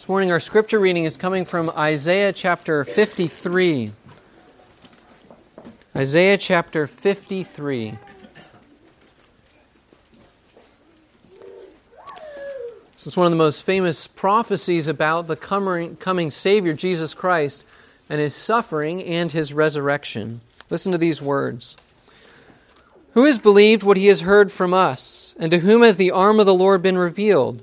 This morning, our scripture reading is coming from Isaiah chapter 53. Isaiah chapter 53. This is one of the most famous prophecies about the coming, coming Savior, Jesus Christ, and his suffering and his resurrection. Listen to these words Who has believed what he has heard from us, and to whom has the arm of the Lord been revealed?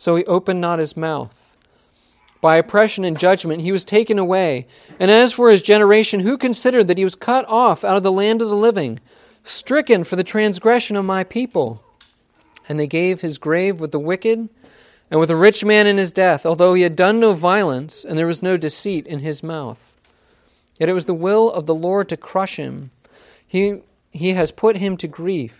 so he opened not his mouth. By oppression and judgment he was taken away. And as for his generation, who considered that he was cut off out of the land of the living, stricken for the transgression of my people? And they gave his grave with the wicked and with a rich man in his death, although he had done no violence, and there was no deceit in his mouth. Yet it was the will of the Lord to crush him. He, he has put him to grief.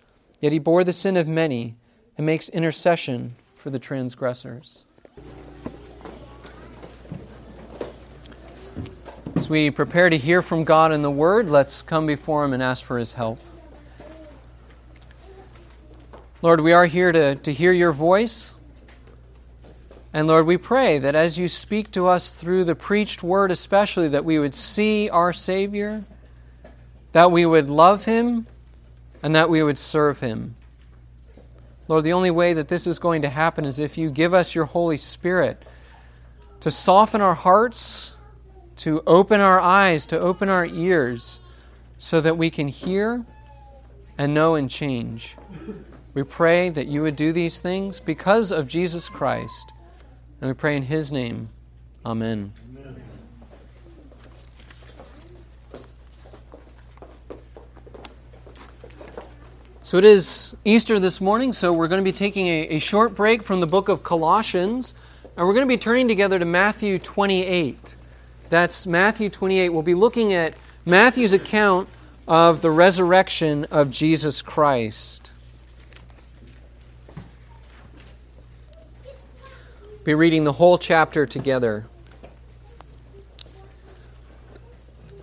Yet he bore the sin of many and makes intercession for the transgressors. As we prepare to hear from God in the Word, let's come before Him and ask for His help. Lord, we are here to, to hear your voice. And Lord, we pray that as you speak to us through the preached word, especially, that we would see our Savior, that we would love Him, and that we would serve Him. Lord, the only way that this is going to happen is if you give us your Holy Spirit to soften our hearts, to open our eyes, to open our ears, so that we can hear and know and change. We pray that you would do these things because of Jesus Christ. And we pray in His name. Amen. So it is Easter this morning, so we're going to be taking a, a, short break from the book of Colossians, and we're going to be turning together to Matthew 28. That's Matthew 28. We'll be looking at Matthew's account of the resurrection of Jesus Christ. Be reading the whole chapter together.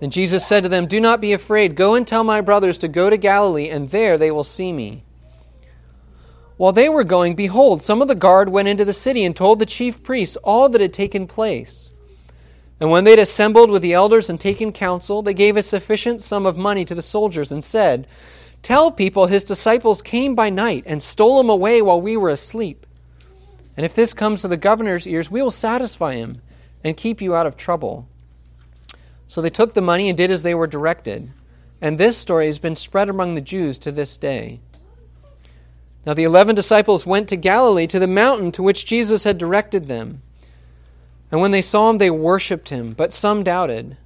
Then Jesus said to them, Do not be afraid. Go and tell my brothers to go to Galilee, and there they will see me. While they were going, behold, some of the guard went into the city and told the chief priests all that had taken place. And when they had assembled with the elders and taken counsel, they gave a sufficient sum of money to the soldiers and said, Tell people his disciples came by night and stole him away while we were asleep. And if this comes to the governor's ears, we will satisfy him and keep you out of trouble. So they took the money and did as they were directed. And this story has been spread among the Jews to this day. Now the eleven disciples went to Galilee, to the mountain to which Jesus had directed them. And when they saw him, they worshipped him, but some doubted.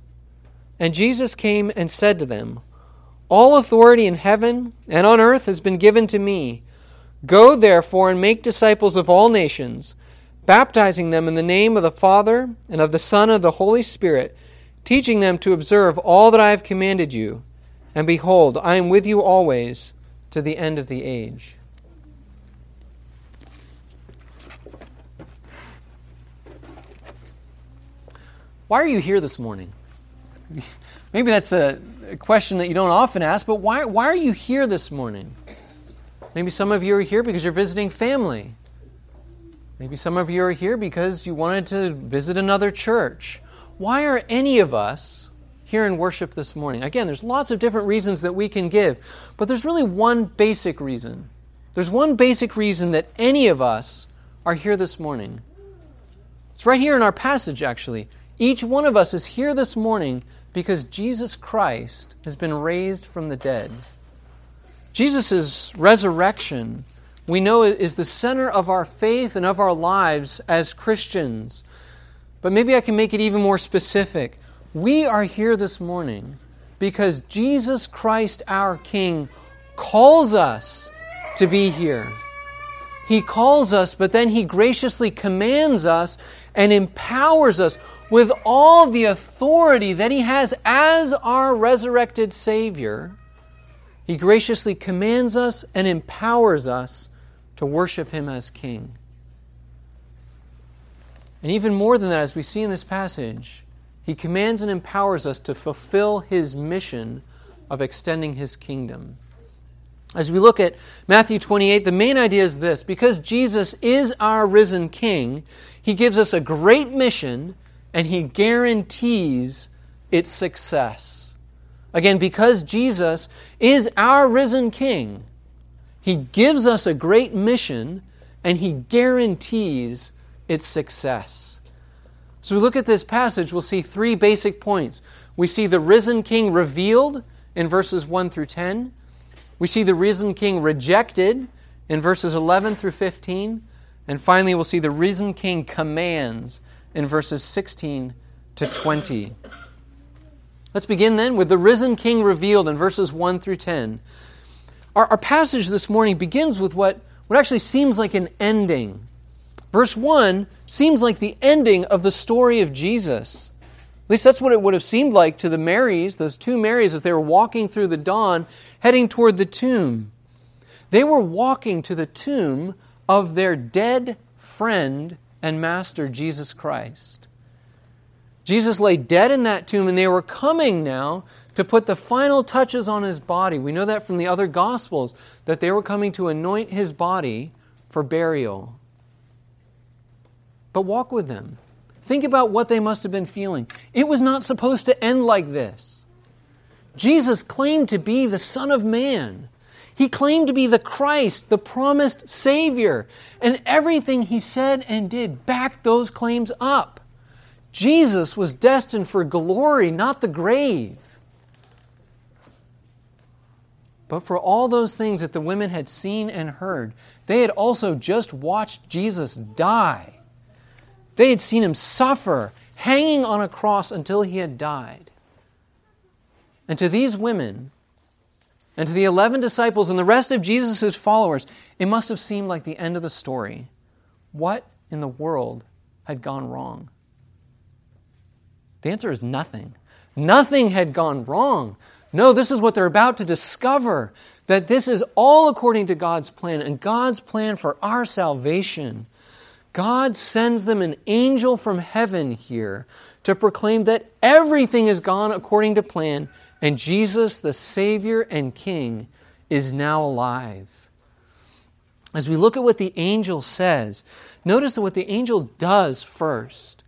And Jesus came and said to them, All authority in heaven and on earth has been given to me. Go therefore and make disciples of all nations, baptizing them in the name of the Father and of the Son and of the Holy Spirit, teaching them to observe all that I have commanded you. And behold, I am with you always to the end of the age. Why are you here this morning? Maybe that's a, question that you don't often ask, but why, why are you here this morning? Maybe some of you are here because you're visiting family. Maybe some of you are here because you wanted to visit another church. Why are any of us here in worship this morning? Again, there's lots of different reasons that we can give, but there's really one basic reason. There's one basic reason that any of us are here this morning. It's right here in our passage, actually. Each one of us is here this morning because Jesus Christ has been raised from the dead. Jesus' resurrection, we know, is the center of our faith and of our lives as Christians. But maybe I can make it even more specific. We are here this morning because Jesus Christ, our King, calls us to be here. He calls us, but then He graciously commands us and empowers us with all the authority that he has as our resurrected Savior, he graciously commands us and empowers us to worship him as King. And even more than that, as we see in this passage, he commands and empowers us to fulfill his mission of extending his kingdom. As we look at Matthew 28, the main idea is this because Jesus is our risen King, he gives us a great mission and he guarantees its success. Again, because Jesus is our risen King, he gives us a great mission and he guarantees its success. So we look at this passage, we'll see three basic points. We see the risen King revealed in verses 1 through 10. We see the risen King rejected in verses 11 through 15. And finally, we'll see the risen King commands in verses 16 to 20. Let's begin then with the risen King revealed in verses 1 through 10. Our, our passage this morning begins with what, what actually seems like an ending. Verse 1 seems like the ending of the story of Jesus. At least that's what it would have seemed like to the Marys, those two Marys, as they were walking through the dawn, heading toward the tomb. They were walking to the tomb of their dead friend and Master, Jesus Christ. Jesus lay dead in that tomb, and they were coming now to put the final touches on his body. We know that from the other Gospels, that they were coming to anoint his body for burial. But walk with them. Think about what they must have been feeling. It was not supposed to end like this. Jesus claimed to be the Son of Man. He claimed to be the Christ, the promised Savior, and everything he said and did backed those claims up. Jesus was destined for glory, not the grave. But for all those things that the women had seen and heard, they had also just watched Jesus die. They had seen him suffer, hanging on a cross until he had died. And to these women, and to the 11 disciples and the rest of Jesus' followers, it must have seemed like the end of the story. What in the world had gone wrong? The answer is nothing. Nothing had gone wrong. No, this is what they're about to discover that this is all according to God's plan and God's plan for our salvation. God sends them an angel from heaven here to proclaim that everything has gone according to plan and Jesus, the Savior and King, is now alive. as we look at what the angel says, notice what the angel does first.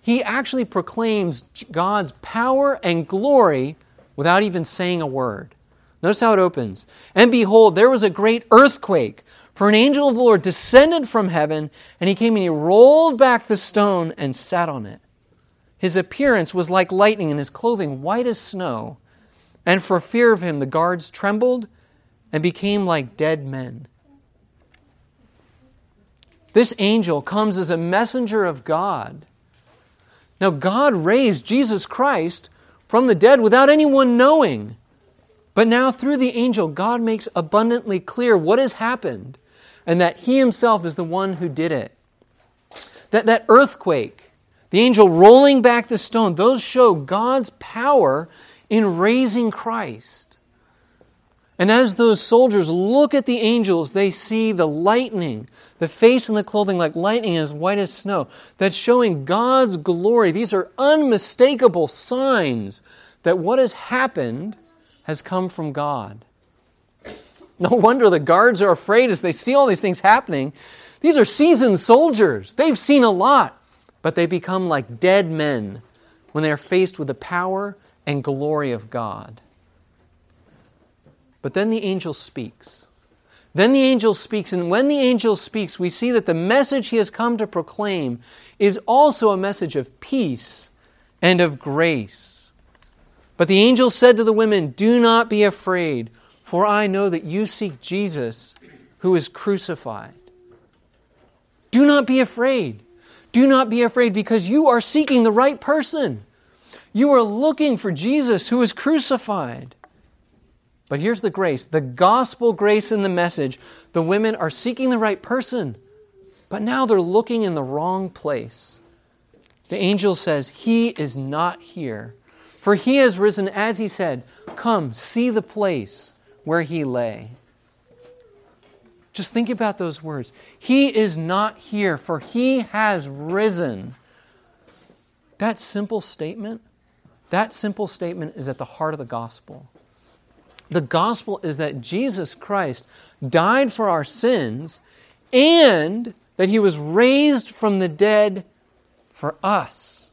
He actually proclaims God's power and glory without even saying a word. Notice how it opens. And behold, there was a great earthquake, for an angel of the Lord descended from heaven, and he came and he rolled back the stone and sat on it. His appearance was like lightning, and his clothing white as snow. And for fear of him, the guards trembled and became like dead men. This angel comes as a messenger of God. Now, God raised Jesus Christ from the dead without anyone knowing. But now, through the angel, God makes abundantly clear what has happened and that He Himself is the one who did it. That, that earthquake, the angel rolling back the stone, those show God's power in raising Christ. And as those soldiers look at the angels, they see the lightning, the face and the clothing like lightning as white as snow. That's showing God's glory. These are unmistakable signs that what has happened has come from God. No wonder the guards are afraid as they see all these things happening. These are seasoned soldiers. They've seen a lot, but they become like dead men when they are faced with the power and glory of God. But then the angel speaks. Then the angel speaks, and when the angel speaks, we see that the message he has come to proclaim is also a message of peace and of grace. But the angel said to the women, Do not be afraid, for I know that you seek Jesus who is crucified. Do not be afraid. Do not be afraid because you are seeking the right person. You are looking for Jesus who is crucified. But here's the grace the gospel grace in the message. The women are seeking the right person, but now they're looking in the wrong place. The angel says, He is not here, for he has risen as he said, Come, see the place where he lay. Just think about those words. He is not here, for he has risen. That simple statement, that simple statement is at the heart of the gospel. The gospel is that Jesus Christ died for our sins and that he was raised from the dead for us.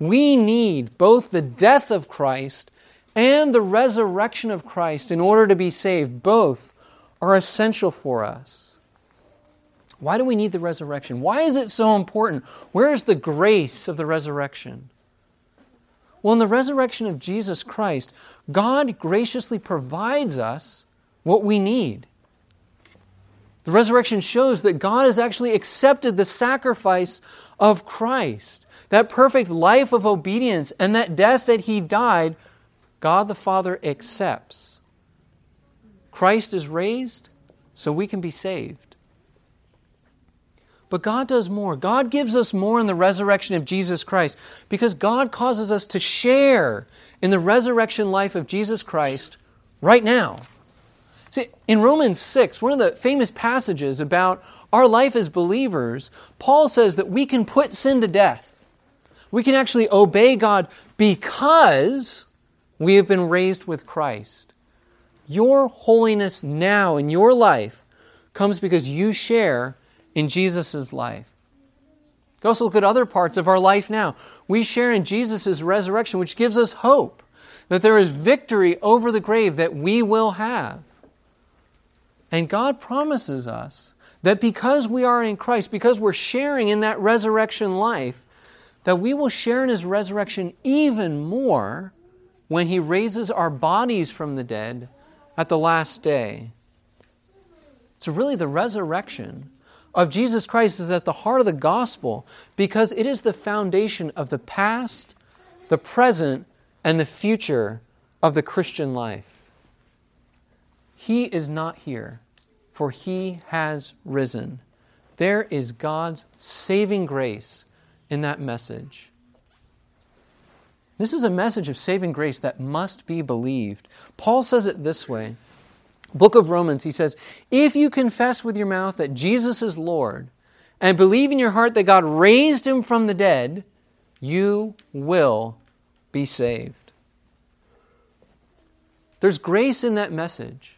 We need both the death of Christ and the resurrection of Christ in order to be saved. Both are essential for us. Why do we need the resurrection? Why is it so important? Where is the grace of the resurrection? Well, in the resurrection of Jesus Christ, God graciously provides us what we need. The resurrection shows that God has actually accepted the sacrifice of Christ. That perfect life of obedience and that death that He died, God the Father accepts. Christ is raised so we can be saved. But God does more. God gives us more in the resurrection of Jesus Christ because God causes us to share in the resurrection life of Jesus Christ right now. See, in Romans 6, one of the famous passages about our life as believers, Paul says that we can put sin to death. We can actually obey God because we have been raised with Christ. Your holiness now in your life comes because you share in Jesus' life. Also look at other parts of our life now. We share in Jesus' resurrection, which gives us hope that there is victory over the grave that we will have. And God promises us that because we are in Christ, because we're sharing in that resurrection life, that we will share in his resurrection even more when he raises our bodies from the dead at the last day. So, really, the resurrection of Jesus Christ is at the heart of the gospel because it is the foundation of the past, the present, and the future of the Christian life. He is not here, for he has risen. There is God's saving grace in that message. This is a message of saving grace that must be believed. Paul says it this way book of Romans, he says, If you confess with your mouth that Jesus is Lord and believe in your heart that God raised him from the dead, you will be saved. There's grace in that message.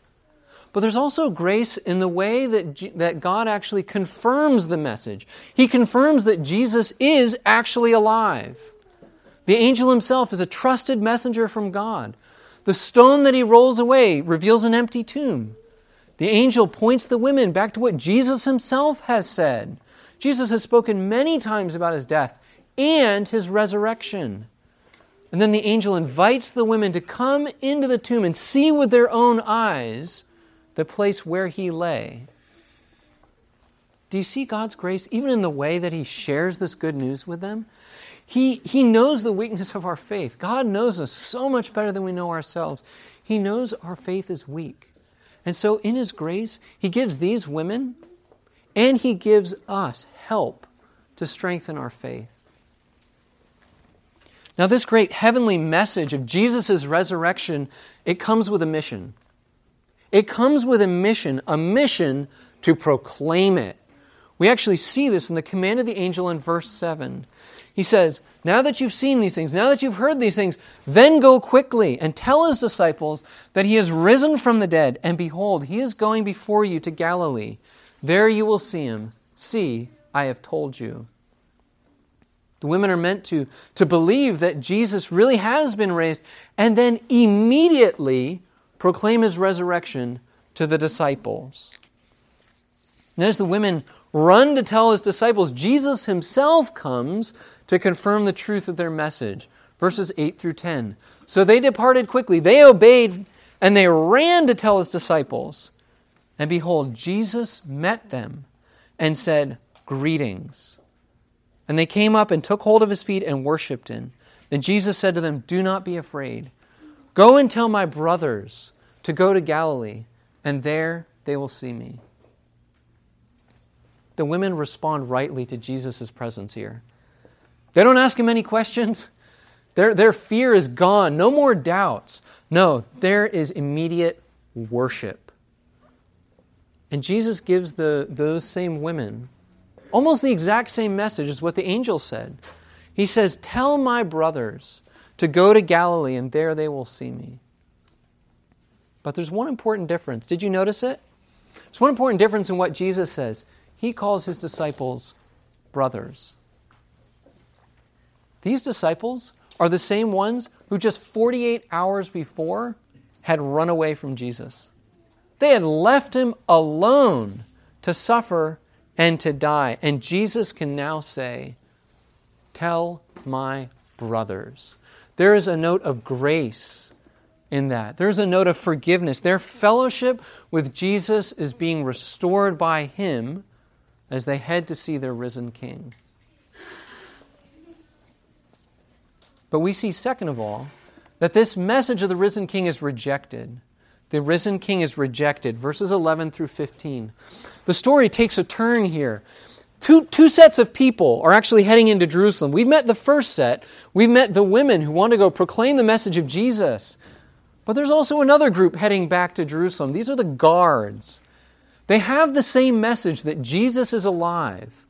but there's also grace in the way that, G- that God actually confirms the message. He confirms that Jesus is actually alive. The angel himself is a trusted messenger from God. The stone that he rolls away reveals an empty tomb. The angel points the women back to what Jesus himself has said. Jesus has spoken many times about his death and his resurrection. And then the angel invites the women to come into the tomb and see with their own eyes the place where he lay. Do you see God's grace even in the way that he shares this good news with them? He, he knows the weakness of our faith. God knows us so much better than we know ourselves. He knows our faith is weak. And so, in His grace, He gives these women and He gives us help to strengthen our faith. Now, this great heavenly message of Jesus' resurrection, it comes with a mission. It comes with a mission, a mission to proclaim it. We actually see this in the command of the angel in verse 7. He says, Now that you've seen these things, now that you've heard these things, then go quickly and tell his disciples that he has risen from the dead, and behold, he is going before you to Galilee. There you will see him. See, I have told you. The women are meant to, to believe that Jesus really has been raised and then immediately proclaim his resurrection to the disciples. And as the women run to tell his disciples, Jesus himself comes to confirm the truth of their message. Verses 8 through 10. So they departed quickly, they obeyed, and they ran to tell his disciples. And behold, Jesus met them and said, Greetings. And they came up and took hold of his feet and worshipped him. Then Jesus said to them, Do not be afraid. Go and tell my brothers to go to Galilee, and there they will see me. The women respond rightly to Jesus' presence here. They don't ask him any questions. Their, their fear is gone. No more doubts. No, there is immediate worship. And Jesus gives the, those same women almost the exact same message as what the angel said. He says, Tell my brothers to go to Galilee, and there they will see me. But there's one important difference. Did you notice it? There's one important difference in what Jesus says. He calls his disciples brothers. These disciples are the same ones who just 48 hours before had run away from Jesus. They had left him alone to suffer and to die. And Jesus can now say, Tell my brothers. There is a note of grace in that. There's a note of forgiveness. Their fellowship with Jesus is being restored by him as they head to see their risen king. But we see, second of all, that this message of the risen king is rejected. The risen king is rejected. Verses 11 through 15. The story takes a turn here. Two, two sets of people are actually heading into Jerusalem. We've met the first set. We've met the women who want to go proclaim the message of Jesus. But there's also another group heading back to Jerusalem. These are the guards. They have the same message that Jesus is alive,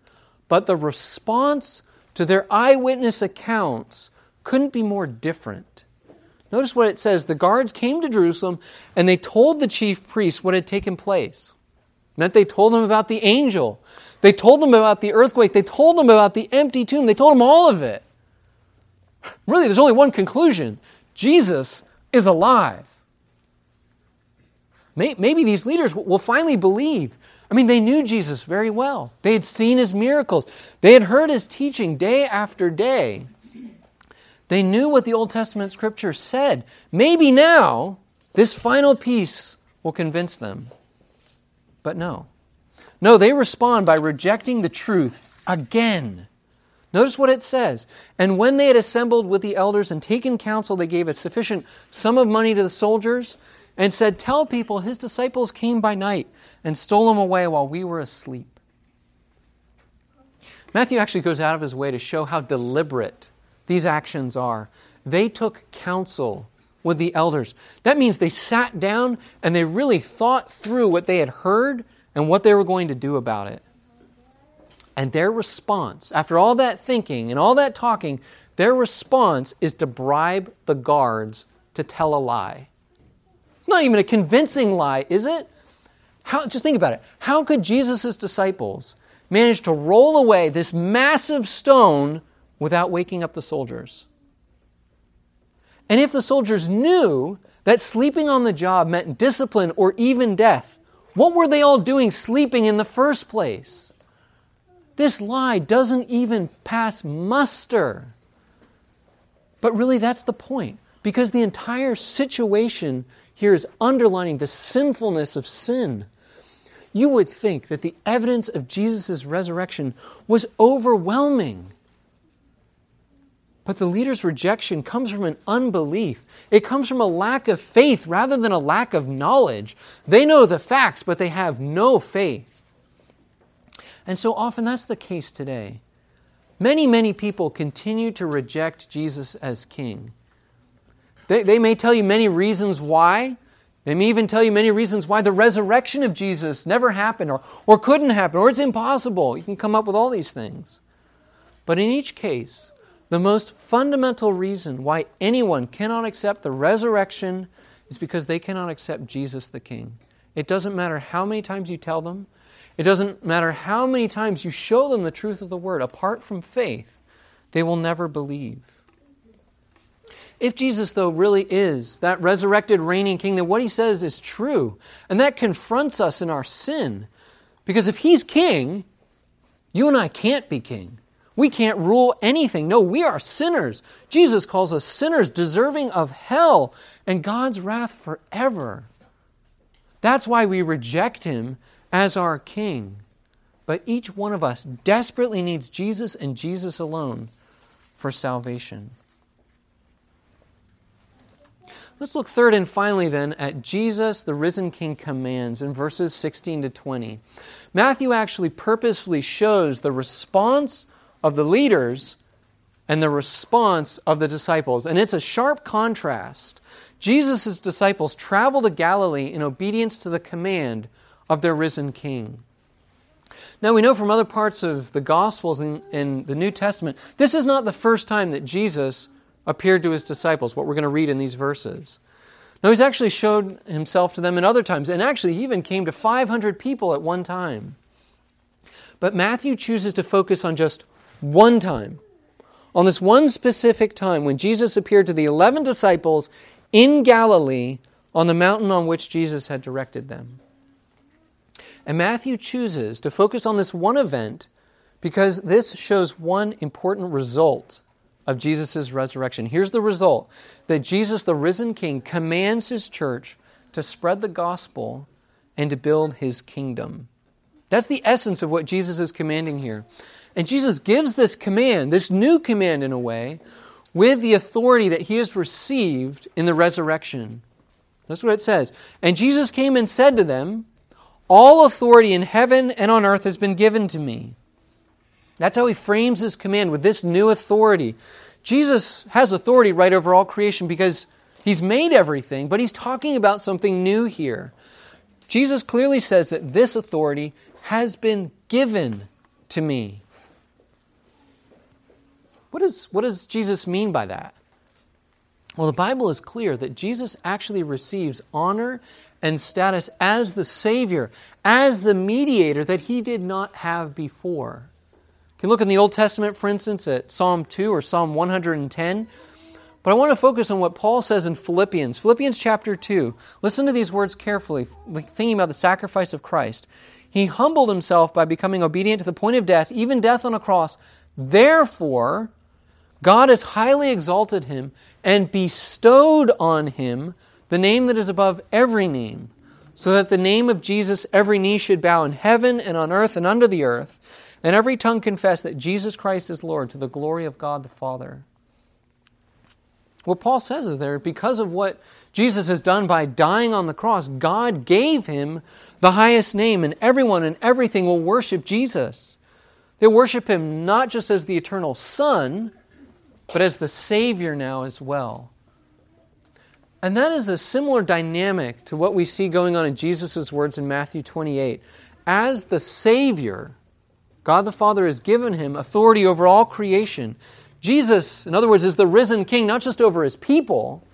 but the response to their eyewitness accounts couldn't be more different. Notice what it says. The guards came to Jerusalem and they told the chief priests what had taken place. That they told them about the angel. They told them about the earthquake. They told them about the empty tomb. They told them all of it. Really, there's only one conclusion Jesus is alive. Maybe these leaders will finally believe. I mean, they knew Jesus very well. They had seen his miracles, they had heard his teaching day after day. They knew what the Old Testament scripture said. Maybe now this final piece will convince them. But no. No, they respond by rejecting the truth again. Notice what it says. And when they had assembled with the elders and taken counsel, they gave a sufficient sum of money to the soldiers and said, Tell people his disciples came by night and stole him away while we were asleep. Matthew actually goes out of his way to show how deliberate these actions are. They took counsel with the elders. That means they sat down and they really thought through what they had heard and what they were going to do about it. And their response, after all that thinking and all that talking, their response is to bribe the guards to tell a lie. It's not even a convincing lie, is it? How, just think about it. How could Jesus' disciples manage to roll away this massive stone without waking up the soldiers? And if the soldiers knew that sleeping on the job meant discipline or even death, what were they all doing sleeping in the first place? This lie doesn't even pass muster. But really, that's the point, because the entire situation here is underlining the sinfulness of sin. You would think that the evidence of Jesus' resurrection was overwhelming. But the leader's rejection comes from an unbelief. It comes from a lack of faith rather than a lack of knowledge. They know the facts, but they have no faith. And so often that's the case today. Many, many people continue to reject Jesus as king. They, they may tell you many reasons why. They may even tell you many reasons why the resurrection of Jesus never happened or, or couldn't happen or it's impossible. You can come up with all these things. But in each case, the most fundamental reason why anyone cannot accept the resurrection is because they cannot accept Jesus the King. It doesn't matter how many times you tell them, it doesn't matter how many times you show them the truth of the word. Apart from faith, they will never believe. If Jesus, though, really is that resurrected reigning king, then what he says is true. And that confronts us in our sin. Because if he's king, you and I can't be king. We can't rule anything. No, we are sinners. Jesus calls us sinners deserving of hell and God's wrath forever. That's why we reject him as our King. But each one of us desperately needs Jesus and Jesus alone for salvation. Let's look third and finally then at Jesus, the risen King, commands in verses 16 to 20. Matthew actually purposefully shows the response of the leaders and the response of the disciples. And it's a sharp contrast. Jesus' disciples travel to Galilee in obedience to the command of their risen King. Now, we know from other parts of the Gospels and the New Testament, this is not the first time that Jesus appeared to his disciples, what we're going to read in these verses. No, he's actually showed himself to them in other times, and actually, he even came to 500 people at one time. But Matthew chooses to focus on just one time, on this one specific time when Jesus appeared to the 11 disciples in Galilee on the mountain on which Jesus had directed them. And Matthew chooses to focus on this one event because this shows one important result of Jesus' resurrection. Here's the result that Jesus, the risen King, commands his church to spread the gospel and to build his kingdom. That's the essence of what Jesus is commanding here. And Jesus gives this command, this new command in a way, with the authority that he has received in the resurrection. That's what it says. And Jesus came and said to them, all authority in heaven and on earth has been given to me. That's how he frames his command with this new authority. Jesus has authority right over all creation because he's made everything, but he's talking about something new here. Jesus clearly says that this authority has been given to me. What, is, what does Jesus mean by that? Well, the Bible is clear that Jesus actually receives honor and status as the Savior, as the mediator that he did not have before. You can look in the Old Testament, for instance, at Psalm 2 or Psalm 110. But I want to focus on what Paul says in Philippians. Philippians chapter 2. Listen to these words carefully, thinking about the sacrifice of Christ. He humbled himself by becoming obedient to the point of death, even death on a cross. Therefore, God has highly exalted him and bestowed on him the name that is above every name, so that the name of Jesus every knee should bow in heaven and on earth and under the earth, and every tongue confess that Jesus Christ is Lord to the glory of God the Father. What Paul says is there, because of what Jesus has done by dying on the cross, God gave him the highest name, and everyone and everything will worship Jesus. They worship him not just as the eternal Son, but as the Savior now as well. And that is a similar dynamic to what we see going on in Jesus' words in Matthew 28. As the Savior, God the Father has given him authority over all creation. Jesus, in other words, is the risen king, not just over his people,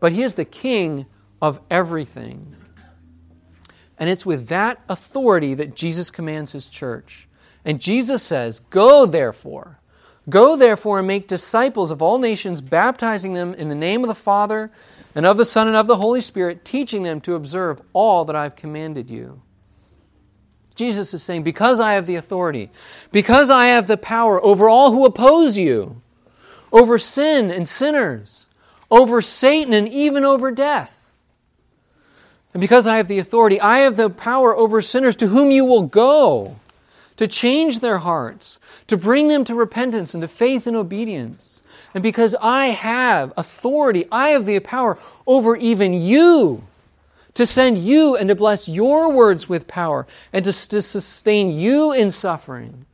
but he is the king of everything. And it's with that authority that Jesus commands his church. And Jesus says, Go therefore. Go therefore and make disciples of all nations, baptizing them in the name of the Father and of the Son and of the Holy Spirit, teaching them to observe all that I've commanded you. Jesus is saying, Because I have the authority, because I have the power over all who oppose you, over sin and sinners, over Satan and even over death. And because I have the authority, I have the power over sinners to whom you will go to change their hearts, to bring them to repentance and to faith and obedience. And because I have authority, I have the power over even you to send you and to bless your words with power and to, to sustain you in suffering.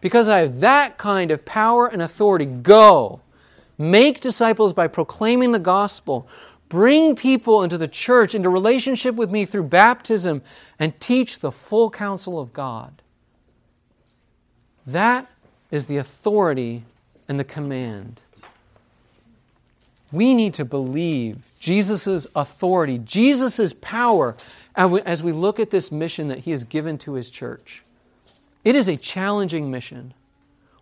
Because I have that kind of power and authority, go. Make disciples by proclaiming the gospel, Bring people into the church, into relationship with me through baptism, and teach the full counsel of God. That is the authority and the command. We need to believe Jesus' authority, Jesus' power, as we look at this mission that he has given to his church. It is a challenging mission.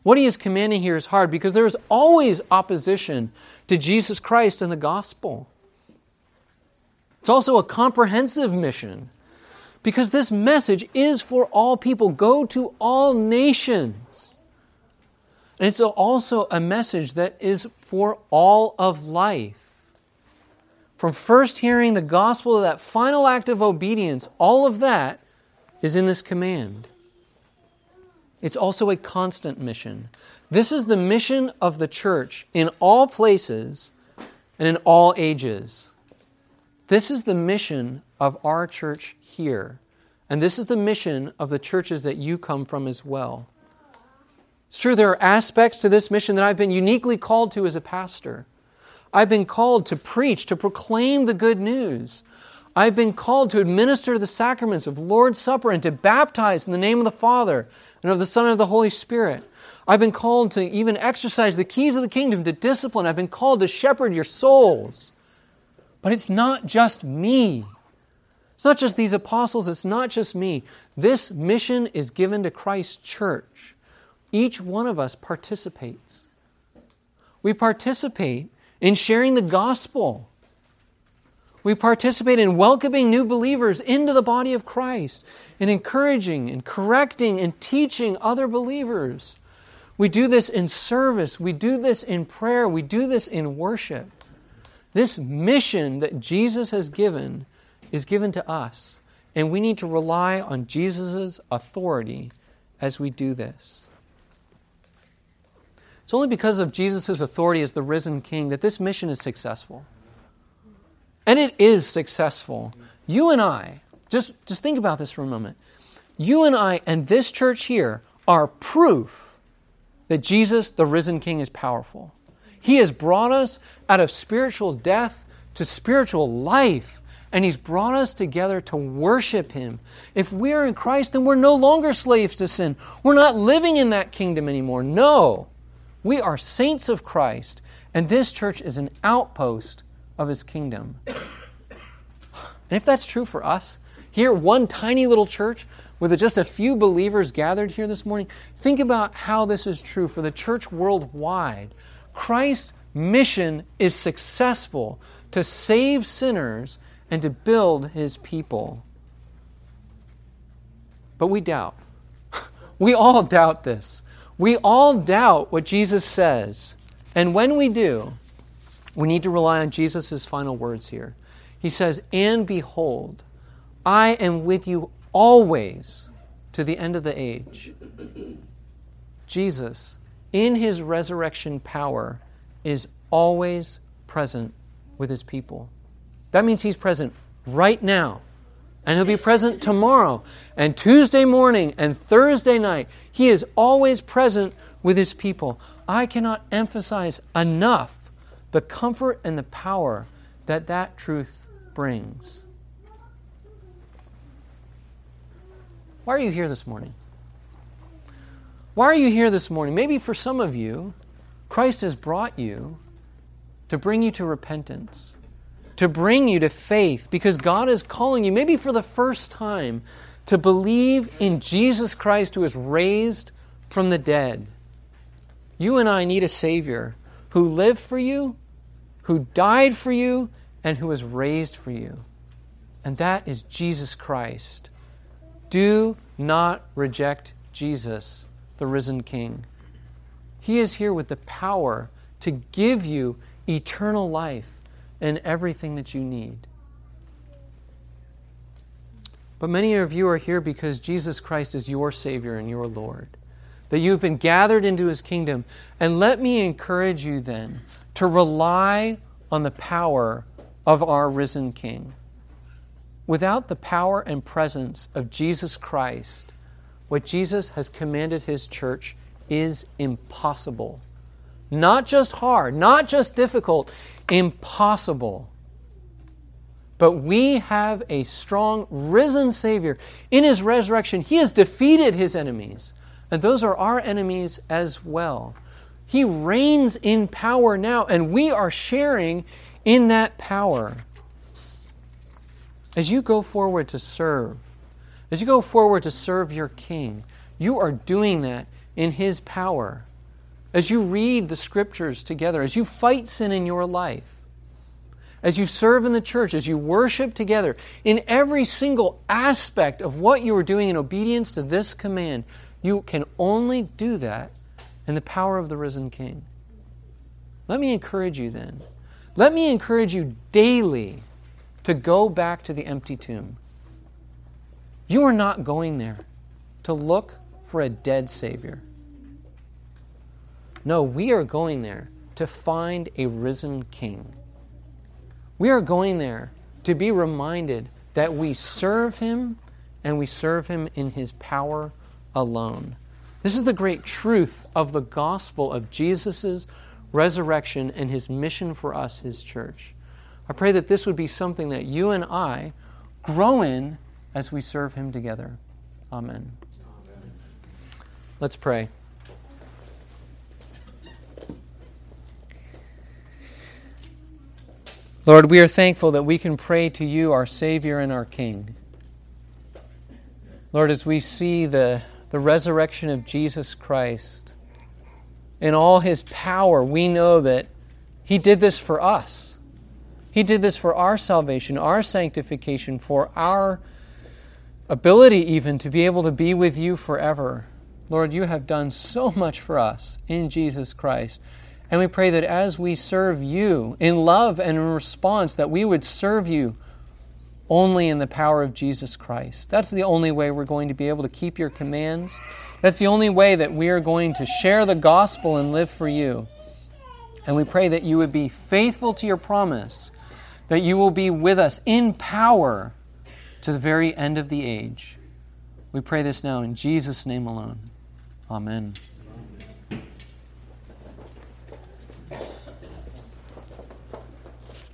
What he is commanding here is hard because there is always opposition to Jesus Christ and the gospel. It's also a comprehensive mission because this message is for all people. Go to all nations. And it's also a message that is for all of life. From first hearing the gospel to that final act of obedience, all of that is in this command. It's also a constant mission. This is the mission of the church in all places and in all ages. This is the mission of our church here. And this is the mission of the churches that you come from as well. It's true, there are aspects to this mission that I've been uniquely called to as a pastor. I've been called to preach, to proclaim the good news. I've been called to administer the sacraments of Lord's Supper and to baptize in the name of the Father and of the Son and of the Holy Spirit. I've been called to even exercise the keys of the kingdom to discipline. I've been called to shepherd your souls. But it's not just me. It's not just these apostles, it's not just me. This mission is given to Christ's church. Each one of us participates. We participate in sharing the gospel. We participate in welcoming new believers into the body of Christ, in encouraging and correcting and teaching other believers. We do this in service, we do this in prayer, we do this in worship. This mission that Jesus has given is given to us, and we need to rely on Jesus' authority as we do this. It's only because of Jesus' authority as the risen King that this mission is successful. And it is successful. You and I, just, just think about this for a moment. You and I and this church here are proof that Jesus, the risen King, is powerful. He has brought us out of spiritual death to spiritual life. And He's brought us together to worship Him. If we are in Christ, then we're no longer slaves to sin. We're not living in that kingdom anymore. No, we are saints of Christ, and this church is an outpost of His kingdom. And if that's true for us, here, one tiny little church with just a few believers gathered here this morning, think about how this is true for the church worldwide Christ's mission is successful to save sinners and to build his people. But we doubt. We all doubt this. We all doubt what Jesus says. And when we do, we need to rely on Jesus' final words here. He says, And behold, I am with you always to the end of the age. Jesus in his resurrection power, is always present with his people. That means he's present right now. And he'll be present tomorrow, and Tuesday morning, and Thursday night. He is always present with his people. I cannot emphasize enough the comfort and the power that that truth brings. Why are you here this morning? Why are you here this morning? Maybe for some of you, Christ has brought you to bring you to repentance. To bring you to faith because God is calling you, maybe for the first time, to believe in Jesus Christ who is raised from the dead. You and I need a Savior who lived for you, who died for you, and who was raised for you. And that is Jesus Christ. Do not reject Jesus, the risen King. He is here with the power to give you eternal life and everything that you need. But many of you are here because Jesus Christ is your Savior and your Lord, that you've been gathered into His kingdom. And let me encourage you then to rely on the power of our risen King. Without the power and presence of Jesus Christ, what Jesus has commanded His church is impossible. Not just hard, not just difficult, impossible. But we have a strong, risen Savior. In His resurrection, He has defeated His enemies. And those are our enemies as well. He reigns in power now, and we are sharing in that power. As you go forward to serve, as you go forward to serve your King, you are doing that in His power. As you read the Scriptures together, as you fight sin in your life, as you serve in the church, as you worship together, in every single aspect of what you are doing in obedience to this command, you can only do that in the power of the risen King. Let me encourage you then. Let me encourage you daily to go back to the empty tomb. You are not going there to look for a dead Savior. No, we are going there to find a risen King. We are going there to be reminded that we serve Him and we serve Him in His power alone. This is the great truth of the gospel of Jesus' resurrection and His mission for us, His church. I pray that this would be something that you and I grow in as we serve Him together. Amen. Amen. Let's pray. Lord, we are thankful that we can pray to you, our Savior and our King. Lord, as we see the, the resurrection of Jesus Christ in all his power, we know that he did this for us. He did this for our salvation, our sanctification, for our ability even to be able to be with you forever. Lord, you have done so much for us in Jesus Christ. And we pray that as we serve you in love and in response, that we would serve you only in the power of Jesus Christ. That's the only way we're going to be able to keep your commands. That's the only way that we are going to share the gospel and live for you. And we pray that you would be faithful to your promise, that you will be with us in power to the very end of the age. We pray this now in Jesus' name alone. Amen.